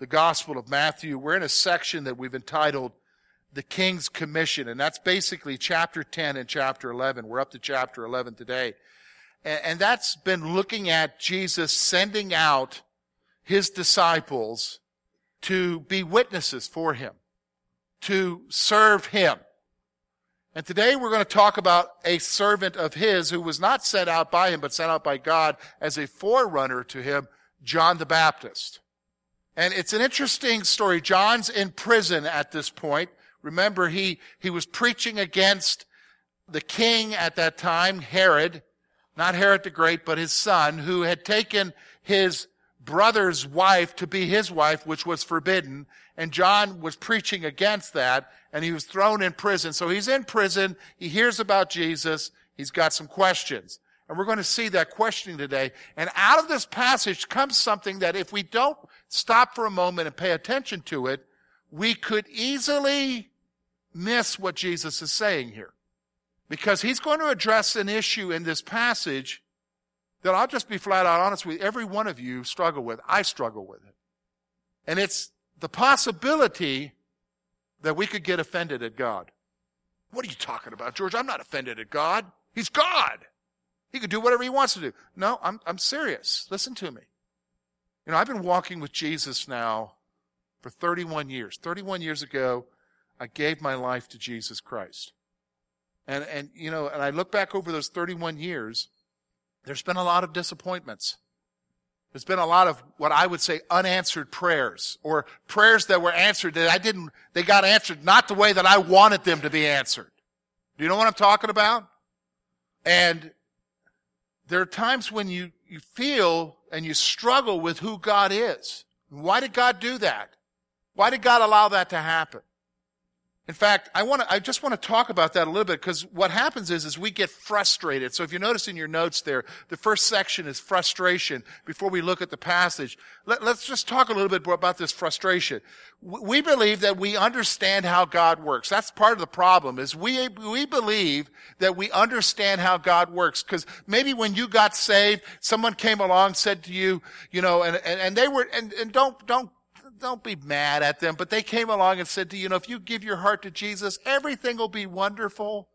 the Gospel of Matthew. We're in a section that we've entitled The King's Commission, and that's basically chapter 10 and chapter 11. We're up to chapter 11 today. And, that's been looking at Jesus sending out his disciples to be witnesses for him, to serve him. And today we're going to talk about a servant of his who was not sent out by him, but sent out by God as a forerunner to him, John the Baptist. And it's an interesting story. John's in prison at this point. Remember, he, he was preaching against the king at that time, Herod, not Herod the Great, but his son, who had taken his brother's wife to be his wife, which was forbidden. And John was preaching against that, and he was thrown in prison. So he's in prison. He hears about Jesus. He's got some questions. And we're going to see that questioning today. And out of this passage comes something that if we don't stop for a moment and pay attention to it, we could easily miss what Jesus is saying here. Because he's going to address an issue in this passage that I'll just be flat out honest with every one of you struggle with. I struggle with it. And it's the possibility that we could get offended at God. What are you talking about, George? I'm not offended at God. He's God. He could do whatever he wants to do. No, I'm, I'm serious. Listen to me. You know, I've been walking with Jesus now for 31 years. 31 years ago, I gave my life to Jesus Christ. And, and, you know, and I look back over those 31 years, there's been a lot of disappointments. There's been a lot of what I would say unanswered prayers or prayers that were answered that I didn't, they got answered not the way that I wanted them to be answered. Do you know what I'm talking about? And there are times when you, you feel and you struggle with who God is. Why did God do that? Why did God allow that to happen? In fact, I want to, I just want to talk about that a little bit because what happens is, is we get frustrated. So if you notice in your notes there, the first section is frustration before we look at the passage. Let, us just talk a little bit more about this frustration. We believe that we understand how God works. That's part of the problem is we, we believe that we understand how God works because maybe when you got saved, someone came along, said to you, you know, and, and, and they were, and, and don't, don't don't be mad at them, but they came along and said to you, you know, if you give your heart to Jesus, everything will be wonderful.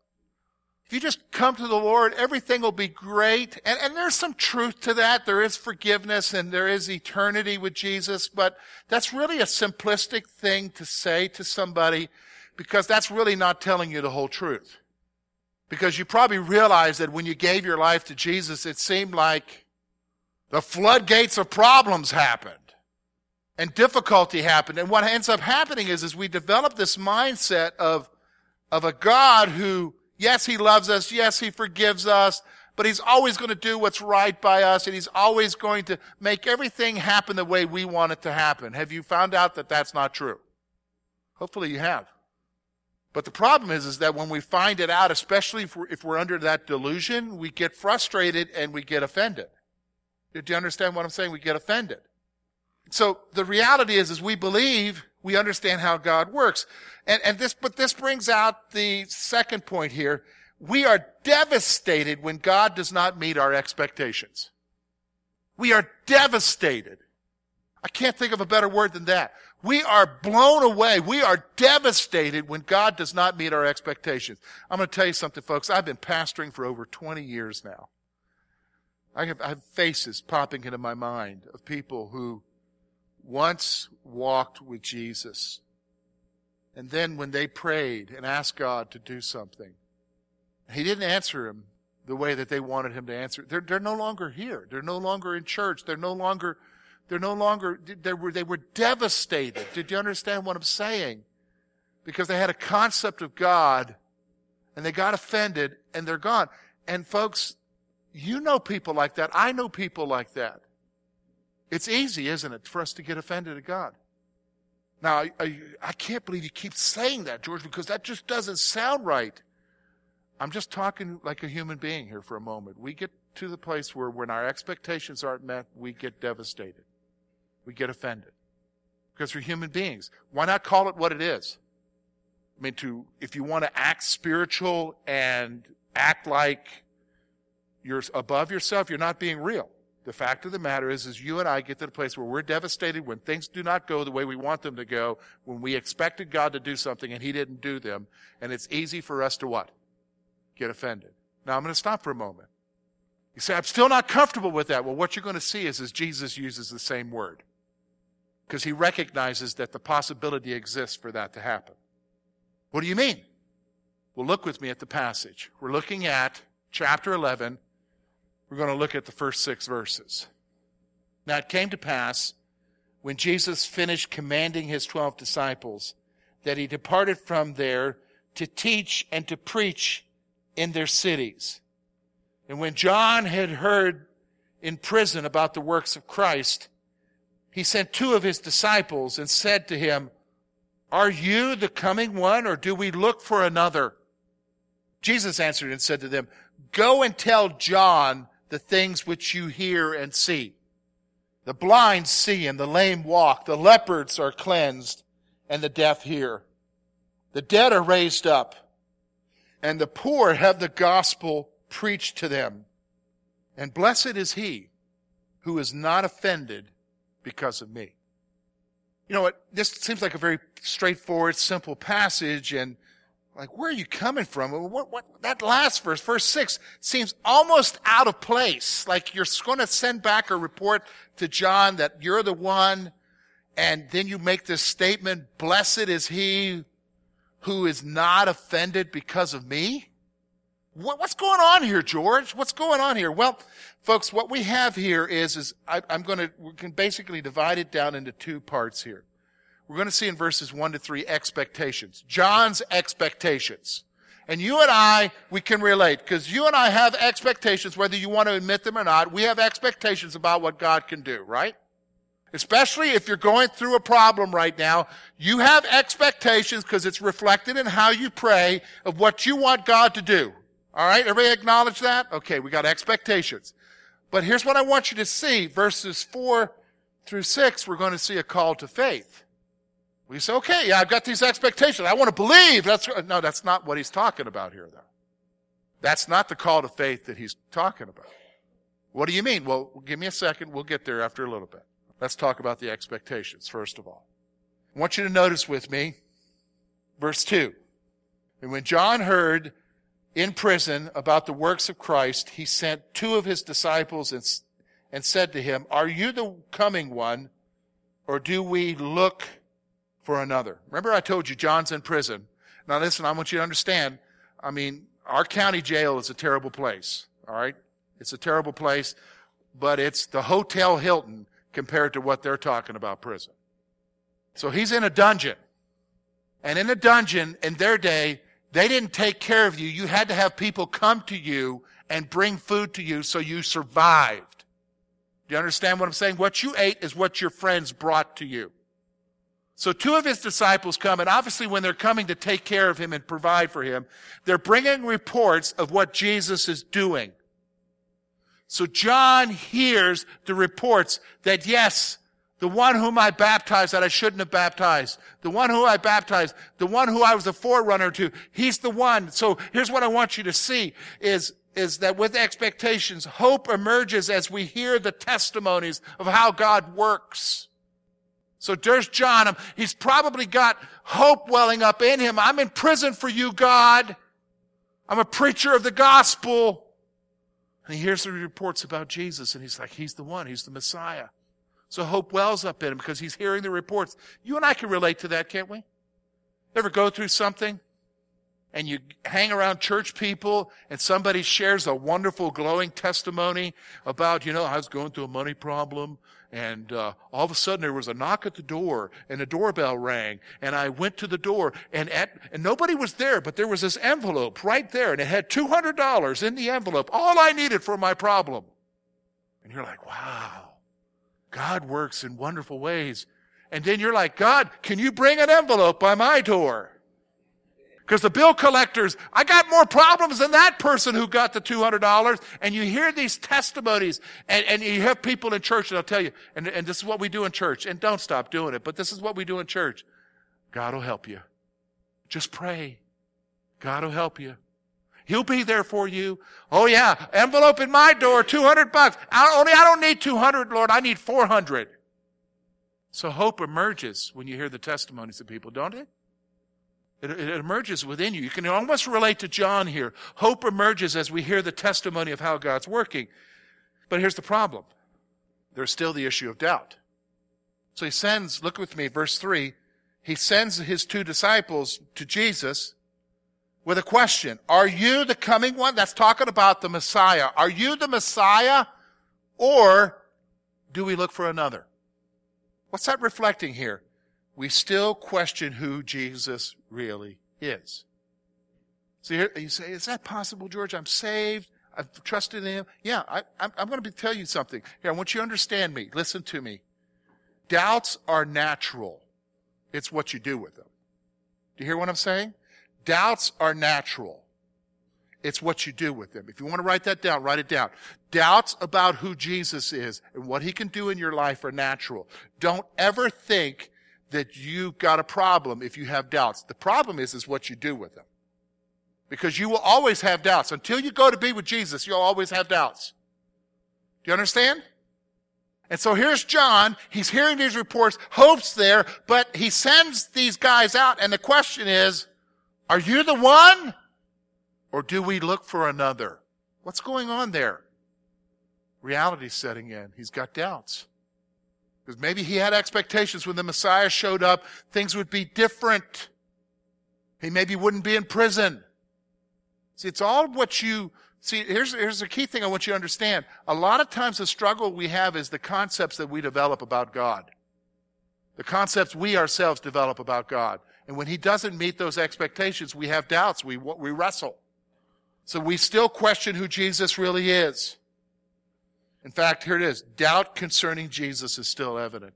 If you just come to the Lord, everything will be great. And, and there's some truth to that. There is forgiveness and there is eternity with Jesus, but that's really a simplistic thing to say to somebody because that's really not telling you the whole truth. Because you probably realize that when you gave your life to Jesus, it seemed like the floodgates of problems happened and difficulty happened. And what ends up happening is, is we develop this mindset of, of a God who, yes, he loves us. Yes, he forgives us, but he's always going to do what's right by us and he's always going to make everything happen the way we want it to happen. Have you found out that that's not true? Hopefully you have. But the problem is, is that when we find it out, especially if we're, if we're under that delusion, we get frustrated and we get offended. Do you understand what I'm saying? We get offended. So the reality is, is we believe we understand how God works. And, and this, but this brings out the second point here. We are devastated when God does not meet our expectations. We are devastated. I can't think of a better word than that. We are blown away. We are devastated when God does not meet our expectations. I'm going to tell you something, folks. I've been pastoring for over 20 years now. I have, I have faces popping into my mind of people who once walked with Jesus. And then when they prayed and asked God to do something, He didn't answer him the way that they wanted Him to answer. They're, they're no longer here. They're no longer in church. They're no longer, they're no longer, they were, they were devastated. Did you understand what I'm saying? Because they had a concept of God and they got offended and they're gone. And folks, you know people like that. I know people like that. It's easy, isn't it, for us to get offended at God? Now, I, I, I can't believe you keep saying that, George, because that just doesn't sound right. I'm just talking like a human being here for a moment. We get to the place where when our expectations aren't met, we get devastated. We get offended. Because we're human beings. Why not call it what it is? I mean, to, if you want to act spiritual and act like you're above yourself, you're not being real. The fact of the matter is, is you and I get to the place where we're devastated when things do not go the way we want them to go, when we expected God to do something and He didn't do them, and it's easy for us to what? Get offended. Now I'm going to stop for a moment. You say, I'm still not comfortable with that. Well, what you're going to see is, is Jesus uses the same word. Because he recognizes that the possibility exists for that to happen. What do you mean? Well, look with me at the passage. We're looking at chapter 11. We're going to look at the first six verses. Now, it came to pass when Jesus finished commanding his twelve disciples that he departed from there to teach and to preach in their cities. And when John had heard in prison about the works of Christ, he sent two of his disciples and said to him, Are you the coming one, or do we look for another? Jesus answered and said to them, Go and tell John the things which you hear and see. The blind see and the lame walk, the leopards are cleansed and the deaf hear. The dead are raised up and the poor have the gospel preached to them. And blessed is he who is not offended because of me. You know what? This seems like a very straightforward, simple passage and like, where are you coming from? What, what, that last verse, verse six, seems almost out of place. Like you're going to send back a report to John that you're the one, and then you make this statement, blessed is he who is not offended because of me? What, what's going on here, George? What's going on here? Well, folks, what we have here is, is I, I'm going to, we can basically divide it down into two parts here. We're going to see in verses one to three expectations. John's expectations. And you and I, we can relate because you and I have expectations, whether you want to admit them or not. We have expectations about what God can do, right? Especially if you're going through a problem right now, you have expectations because it's reflected in how you pray of what you want God to do. All right? Everybody acknowledge that? Okay, we got expectations. But here's what I want you to see. Verses four through six, we're going to see a call to faith. We say, okay, yeah, I've got these expectations. I want to believe. That's, no, that's not what he's talking about here, though. That's not the call to faith that he's talking about. What do you mean? Well, give me a second. We'll get there after a little bit. Let's talk about the expectations, first of all. I want you to notice with me verse 2. And when John heard in prison about the works of Christ, he sent two of his disciples and, and said to him, Are you the coming one, or do we look for another. Remember I told you John's in prison. Now listen, I want you to understand, I mean, our county jail is a terrible place, all right? It's a terrible place, but it's the Hotel Hilton compared to what they're talking about prison. So he's in a dungeon. And in a dungeon, in their day, they didn't take care of you. You had to have people come to you and bring food to you so you survived. Do you understand what I'm saying? What you ate is what your friends brought to you. So two of his disciples come, and obviously when they're coming to take care of him and provide for him, they're bringing reports of what Jesus is doing. So John hears the reports that yes, the one whom I baptized that I shouldn't have baptized, the one who I baptized, the one who I was a forerunner to, he's the one. So here's what I want you to see is, is that with expectations, hope emerges as we hear the testimonies of how God works. So there's John. He's probably got hope welling up in him. I'm in prison for you, God. I'm a preacher of the gospel. And he hears the reports about Jesus and he's like, he's the one. He's the Messiah. So hope wells up in him because he's hearing the reports. You and I can relate to that, can't we? Ever go through something and you hang around church people and somebody shares a wonderful glowing testimony about, you know, I was going through a money problem and uh, all of a sudden there was a knock at the door and a doorbell rang and i went to the door and at and nobody was there but there was this envelope right there and it had $200 in the envelope all i needed for my problem. And you're like wow. God works in wonderful ways. And then you're like, God, can you bring an envelope by my door? Because the bill collectors, I got more problems than that person who got the $200. And you hear these testimonies and, and you have people in church that'll tell you, and, and this is what we do in church. And don't stop doing it, but this is what we do in church. God will help you. Just pray. God will help you. He'll be there for you. Oh yeah, envelope in my door, 200 bucks. I, only I don't need 200, Lord. I need 400. So hope emerges when you hear the testimonies of people, don't it? It, it emerges within you. You can almost relate to John here. Hope emerges as we hear the testimony of how God's working. But here's the problem. There's still the issue of doubt. So he sends, look with me, verse 3. He sends his two disciples to Jesus with a question. Are you the coming one? That's talking about the Messiah. Are you the Messiah or do we look for another? What's that reflecting here? We still question who Jesus really is. So here, you say, is that possible, George? I'm saved. I've trusted in him. Yeah, I, am going to tell you something. Here, I want you to understand me. Listen to me. Doubts are natural. It's what you do with them. Do you hear what I'm saying? Doubts are natural. It's what you do with them. If you want to write that down, write it down. Doubts about who Jesus is and what he can do in your life are natural. Don't ever think that you've got a problem if you have doubts. The problem is, is what you do with them. Because you will always have doubts. Until you go to be with Jesus, you'll always have doubts. Do you understand? And so here's John. He's hearing these reports. Hope's there, but he sends these guys out. And the question is, are you the one? Or do we look for another? What's going on there? Reality's setting in. He's got doubts. Because maybe he had expectations when the Messiah showed up, things would be different. He maybe wouldn't be in prison. See, it's all what you, see, here's, here's the key thing I want you to understand. A lot of times the struggle we have is the concepts that we develop about God. The concepts we ourselves develop about God. And when he doesn't meet those expectations, we have doubts. We, we wrestle. So we still question who Jesus really is. In fact, here it is. Doubt concerning Jesus is still evident.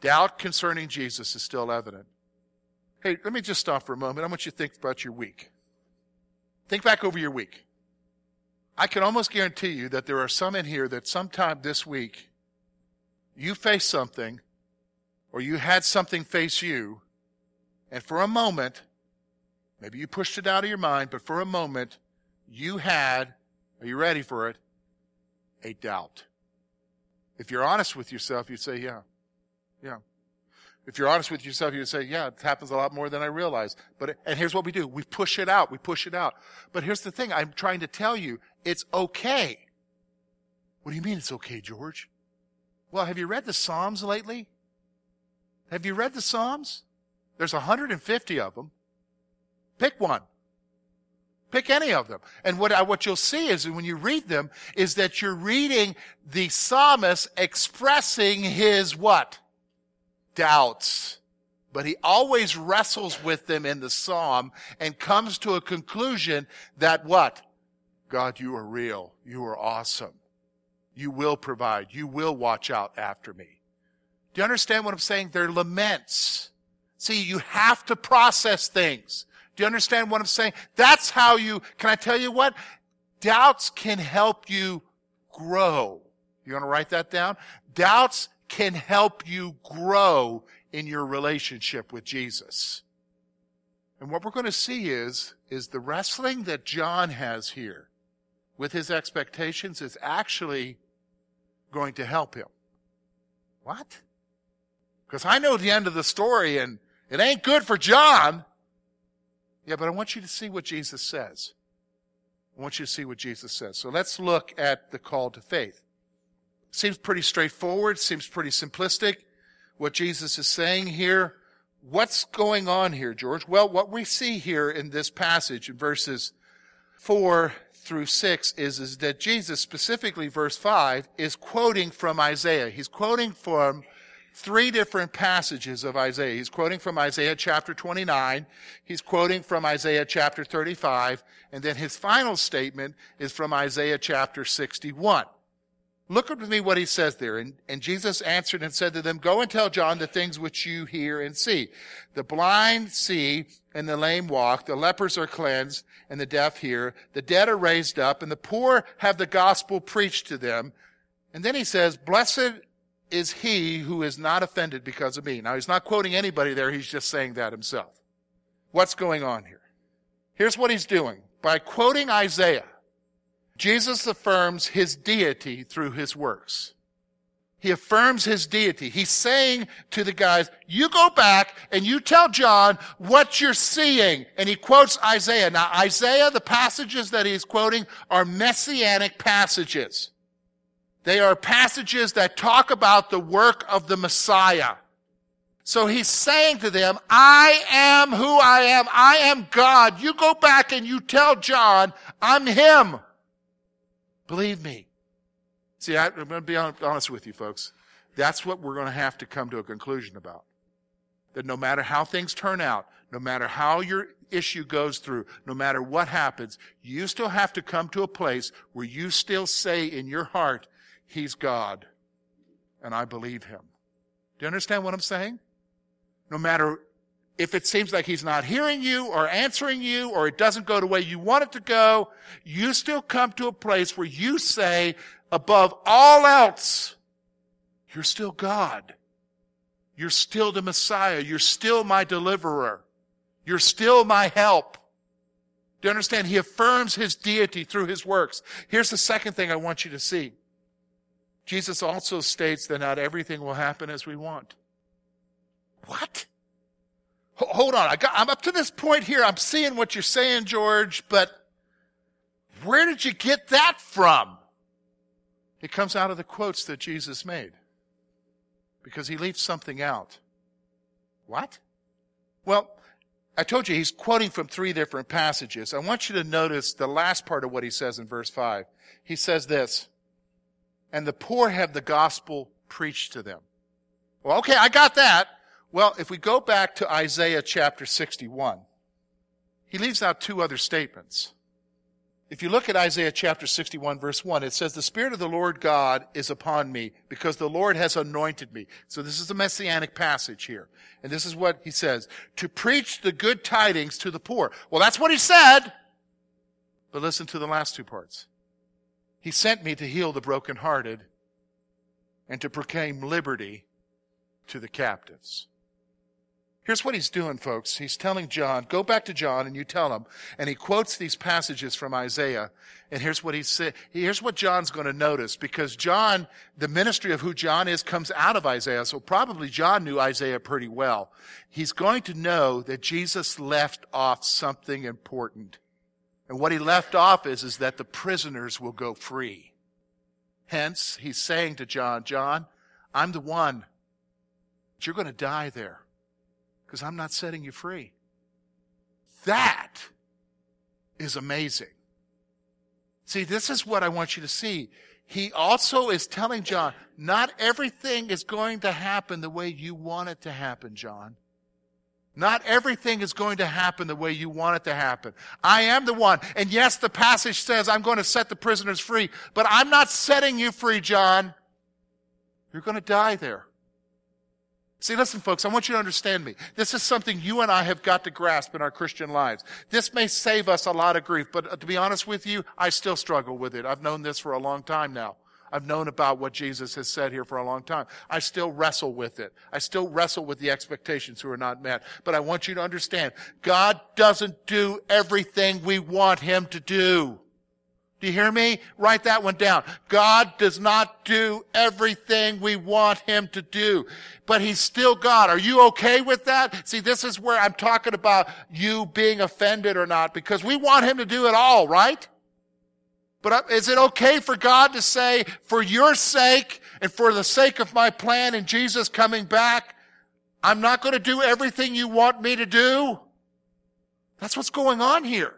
Doubt concerning Jesus is still evident. Hey, let me just stop for a moment. I want you to think about your week. Think back over your week. I can almost guarantee you that there are some in here that sometime this week you faced something or you had something face you, and for a moment, maybe you pushed it out of your mind, but for a moment, you had, are you ready for it? A doubt. If you're honest with yourself, you'd say, yeah, yeah. If you're honest with yourself, you'd say, yeah, it happens a lot more than I realize. But, and here's what we do. We push it out. We push it out. But here's the thing. I'm trying to tell you, it's okay. What do you mean it's okay, George? Well, have you read the Psalms lately? Have you read the Psalms? There's 150 of them. Pick one. Pick any of them. And what, I, what you'll see is when you read them is that you're reading the psalmist expressing his what? Doubts. But he always wrestles with them in the psalm and comes to a conclusion that what? God, you are real. You are awesome. You will provide. You will watch out after me. Do you understand what I'm saying? They're laments. See, you have to process things. Do you understand what I'm saying? That's how you, can I tell you what? Doubts can help you grow. You want to write that down? Doubts can help you grow in your relationship with Jesus. And what we're going to see is, is the wrestling that John has here with his expectations is actually going to help him. What? Because I know the end of the story and it ain't good for John. Yeah, but I want you to see what Jesus says. I want you to see what Jesus says. So let's look at the call to faith. Seems pretty straightforward, seems pretty simplistic. What Jesus is saying here. What's going on here, George? Well, what we see here in this passage in verses 4 through 6 is, is that Jesus, specifically verse 5, is quoting from Isaiah. He's quoting from three different passages of Isaiah. He's quoting from Isaiah chapter 29. He's quoting from Isaiah chapter 35. And then his final statement is from Isaiah chapter 61. Look with me what he says there. And, and, Jesus answered and said to them, Go and tell John the things which you hear and see. The blind see and the lame walk. The lepers are cleansed and the deaf hear. The dead are raised up and the poor have the gospel preached to them. And then he says, Blessed is he who is not offended because of me. Now he's not quoting anybody there. He's just saying that himself. What's going on here? Here's what he's doing. By quoting Isaiah, Jesus affirms his deity through his works. He affirms his deity. He's saying to the guys, you go back and you tell John what you're seeing. And he quotes Isaiah. Now, Isaiah, the passages that he's quoting are messianic passages. They are passages that talk about the work of the Messiah. So he's saying to them, I am who I am. I am God. You go back and you tell John, I'm him. Believe me. See, I, am going to be honest with you, folks. That's what we're going to have to come to a conclusion about. That no matter how things turn out, no matter how your issue goes through, no matter what happens, you still have to come to a place where you still say in your heart, He's God, and I believe Him. Do you understand what I'm saying? No matter if it seems like he's not hearing you or answering you or it doesn't go the way you want it to go, you still come to a place where you say, above all else, you're still God. You're still the Messiah. You're still my deliverer. You're still my help. Do you understand? He affirms his deity through his works. Here's the second thing I want you to see. Jesus also states that not everything will happen as we want. What? hold on. I got, I'm up to this point here. I'm seeing what you're saying, George, but where did you get that from? It comes out of the quotes that Jesus made because he leaves something out. What? Well, I told you he's quoting from three different passages. I want you to notice the last part of what he says in verse 5. He says this, and the poor have the gospel preached to them. Well, okay, I got that. Well, if we go back to Isaiah chapter 61, he leaves out two other statements. If you look at Isaiah chapter 61 verse 1, it says, The Spirit of the Lord God is upon me because the Lord has anointed me. So this is a messianic passage here. And this is what he says, to preach the good tidings to the poor. Well, that's what he said. But listen to the last two parts. He sent me to heal the brokenhearted and to proclaim liberty to the captives. Here's what he's doing, folks. He's telling John, go back to John and you tell him. And he quotes these passages from Isaiah. And here's what he said. Here's what John's going to notice because John, the ministry of who John is comes out of Isaiah. So probably John knew Isaiah pretty well. He's going to know that Jesus left off something important. And what he left off is, is that the prisoners will go free. Hence, he's saying to John, John, I'm the one. But you're going to die there because I'm not setting you free. That is amazing. See, this is what I want you to see. He also is telling John, not everything is going to happen the way you want it to happen, John. Not everything is going to happen the way you want it to happen. I am the one. And yes, the passage says I'm going to set the prisoners free, but I'm not setting you free, John. You're going to die there. See, listen, folks, I want you to understand me. This is something you and I have got to grasp in our Christian lives. This may save us a lot of grief, but to be honest with you, I still struggle with it. I've known this for a long time now. I've known about what Jesus has said here for a long time. I still wrestle with it. I still wrestle with the expectations who are not met. But I want you to understand, God doesn't do everything we want Him to do. Do you hear me? Write that one down. God does not do everything we want Him to do, but He's still God. Are you okay with that? See, this is where I'm talking about you being offended or not, because we want Him to do it all, right? But is it okay for God to say, for your sake and for the sake of my plan and Jesus coming back, I'm not going to do everything you want me to do? That's what's going on here.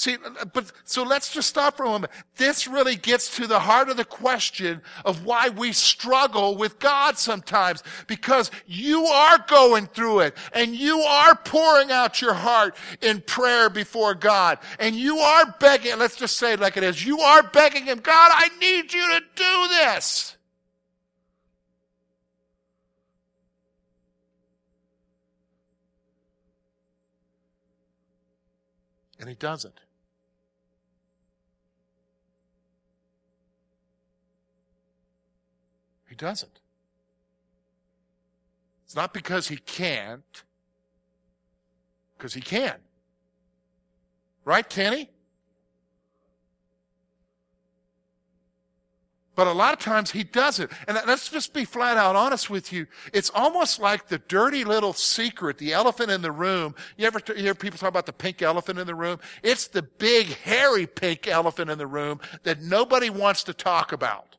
See, but so let's just stop for a moment. This really gets to the heart of the question of why we struggle with God sometimes. Because you are going through it and you are pouring out your heart in prayer before God and you are begging, let's just say it like it is, you are begging Him, God, I need you to do this. And He doesn't. Doesn't. It's not because he can't, because he can. Right, can he? But a lot of times he doesn't. And let's just be flat out honest with you. It's almost like the dirty little secret, the elephant in the room. You ever hear people talk about the pink elephant in the room? It's the big, hairy pink elephant in the room that nobody wants to talk about.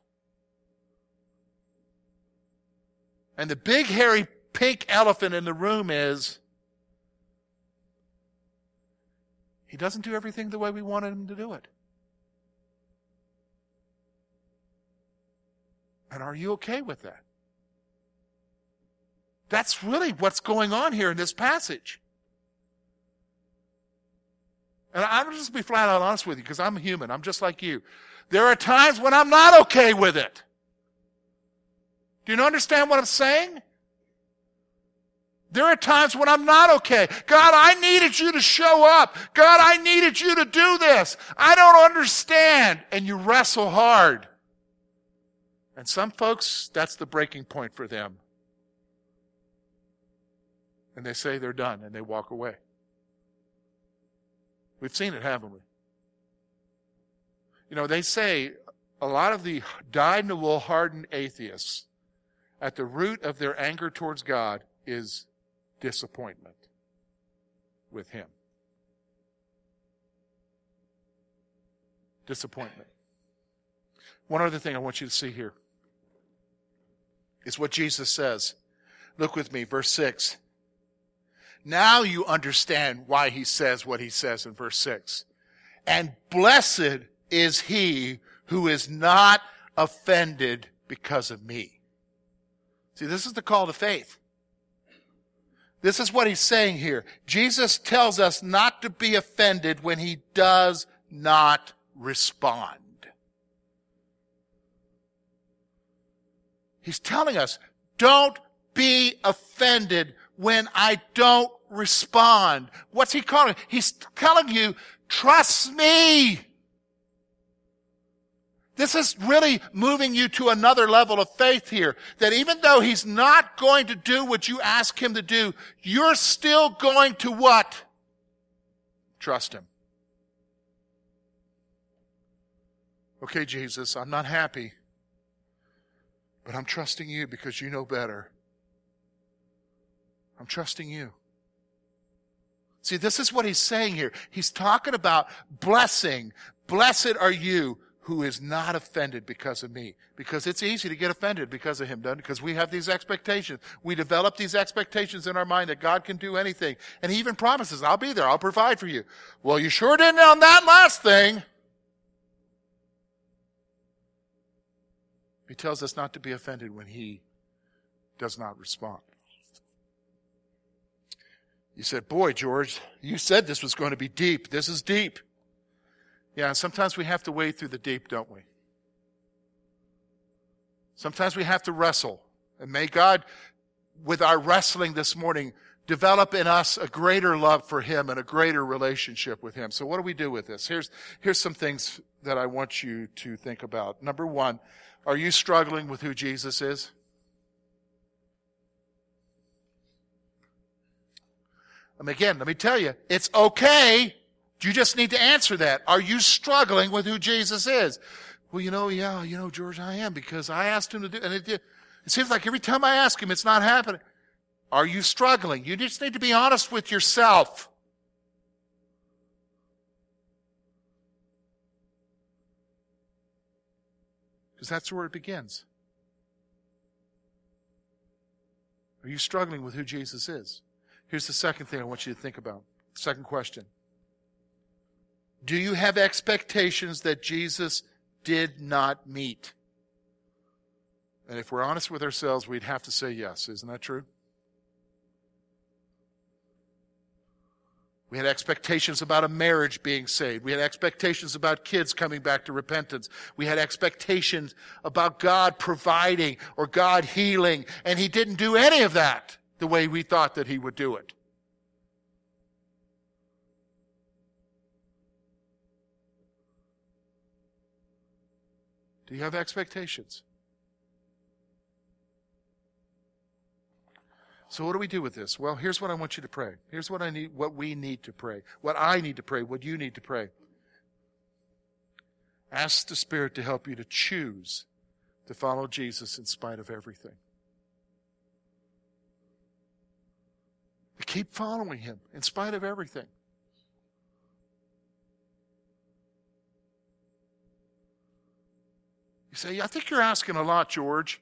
And the big, hairy, pink elephant in the room is he doesn't do everything the way we wanted him to do it. And are you okay with that? That's really what's going on here in this passage. And I'm just be flat out honest with you because I'm human. I'm just like you. There are times when I'm not okay with it. Do you understand what I'm saying? There are times when I'm not okay. God, I needed you to show up. God, I needed you to do this. I don't understand. And you wrestle hard. And some folks, that's the breaking point for them. And they say they're done and they walk away. We've seen it, haven't we? You know, they say a lot of the dyed in the wool hardened atheists at the root of their anger towards God is disappointment with Him. Disappointment. One other thing I want you to see here is what Jesus says. Look with me, verse 6. Now you understand why he says what he says in verse 6. And blessed is he who is not offended because of me. See, this is the call to faith. This is what he's saying here. Jesus tells us not to be offended when he does not respond. He's telling us, don't be offended when I don't respond. What's he calling? He's telling you, trust me. This is really moving you to another level of faith here. That even though he's not going to do what you ask him to do, you're still going to what? Trust him. Okay, Jesus, I'm not happy, but I'm trusting you because you know better. I'm trusting you. See, this is what he's saying here. He's talking about blessing. Blessed are you who is not offended because of me. Because it's easy to get offended because of him, doesn't it? Because we have these expectations. We develop these expectations in our mind that God can do anything. And he even promises, I'll be there. I'll provide for you. Well, you sure didn't on that last thing. He tells us not to be offended when he does not respond. You said, boy, George, you said this was going to be deep. This is deep. Yeah, sometimes we have to wade through the deep, don't we? Sometimes we have to wrestle. And may God, with our wrestling this morning, develop in us a greater love for Him and a greater relationship with Him. So what do we do with this? Here's, here's some things that I want you to think about. Number one, are you struggling with who Jesus is? And again, let me tell you, it's okay you just need to answer that. Are you struggling with who Jesus is? Well, you know, yeah, you know, George, I am because I asked him to do, and it, it seems like every time I ask him, it's not happening. Are you struggling? You just need to be honest with yourself. Because that's where it begins. Are you struggling with who Jesus is? Here's the second thing I want you to think about. Second question. Do you have expectations that Jesus did not meet? And if we're honest with ourselves, we'd have to say yes. Isn't that true? We had expectations about a marriage being saved. We had expectations about kids coming back to repentance. We had expectations about God providing or God healing, and He didn't do any of that the way we thought that He would do it. Do you have expectations? So what do we do with this? Well, here's what I want you to pray. Here's what I need, what we need to pray. What I need to pray, what you need to pray. Ask the Spirit to help you to choose to follow Jesus in spite of everything. To keep following Him in spite of everything. You say, I think you're asking a lot, George.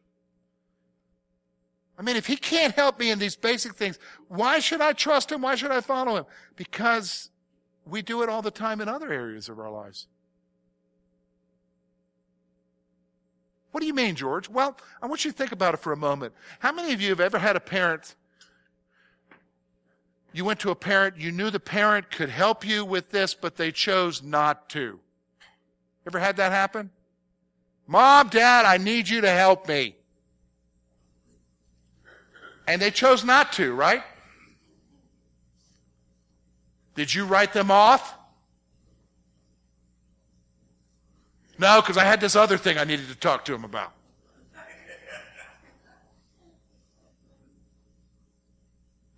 I mean, if he can't help me in these basic things, why should I trust him? Why should I follow him? Because we do it all the time in other areas of our lives. What do you mean, George? Well, I want you to think about it for a moment. How many of you have ever had a parent? You went to a parent, you knew the parent could help you with this, but they chose not to. Ever had that happen? Mom, Dad, I need you to help me. And they chose not to, right? Did you write them off? No, because I had this other thing I needed to talk to him about.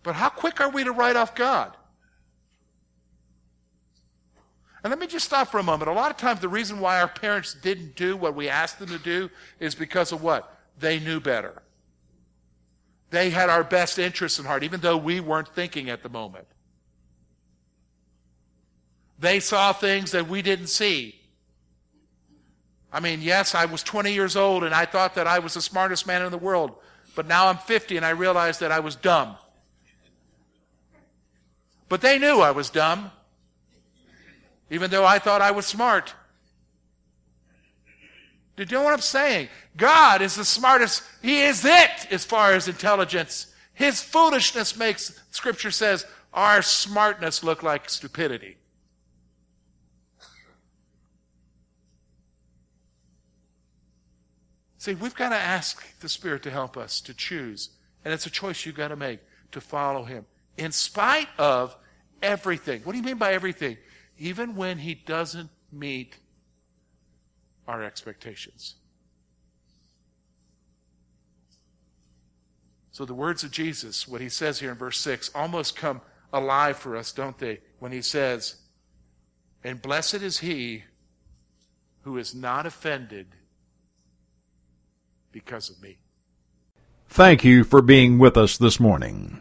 But how quick are we to write off God? And let me just stop for a moment. A lot of times, the reason why our parents didn't do what we asked them to do is because of what? They knew better. They had our best interests in heart, even though we weren't thinking at the moment. They saw things that we didn't see. I mean, yes, I was 20 years old and I thought that I was the smartest man in the world, but now I'm 50 and I realize that I was dumb. But they knew I was dumb, even though I thought I was smart. Do you know what I'm saying? God is the smartest. He is it as far as intelligence. His foolishness makes, Scripture says, our smartness look like stupidity. See, we've got to ask the Spirit to help us to choose. And it's a choice you've got to make to follow Him in spite of everything. What do you mean by everything? Even when He doesn't meet our expectations. So the words of Jesus, what he says here in verse 6, almost come alive for us, don't they? When he says, And blessed is he who is not offended because of me. Thank you for being with us this morning.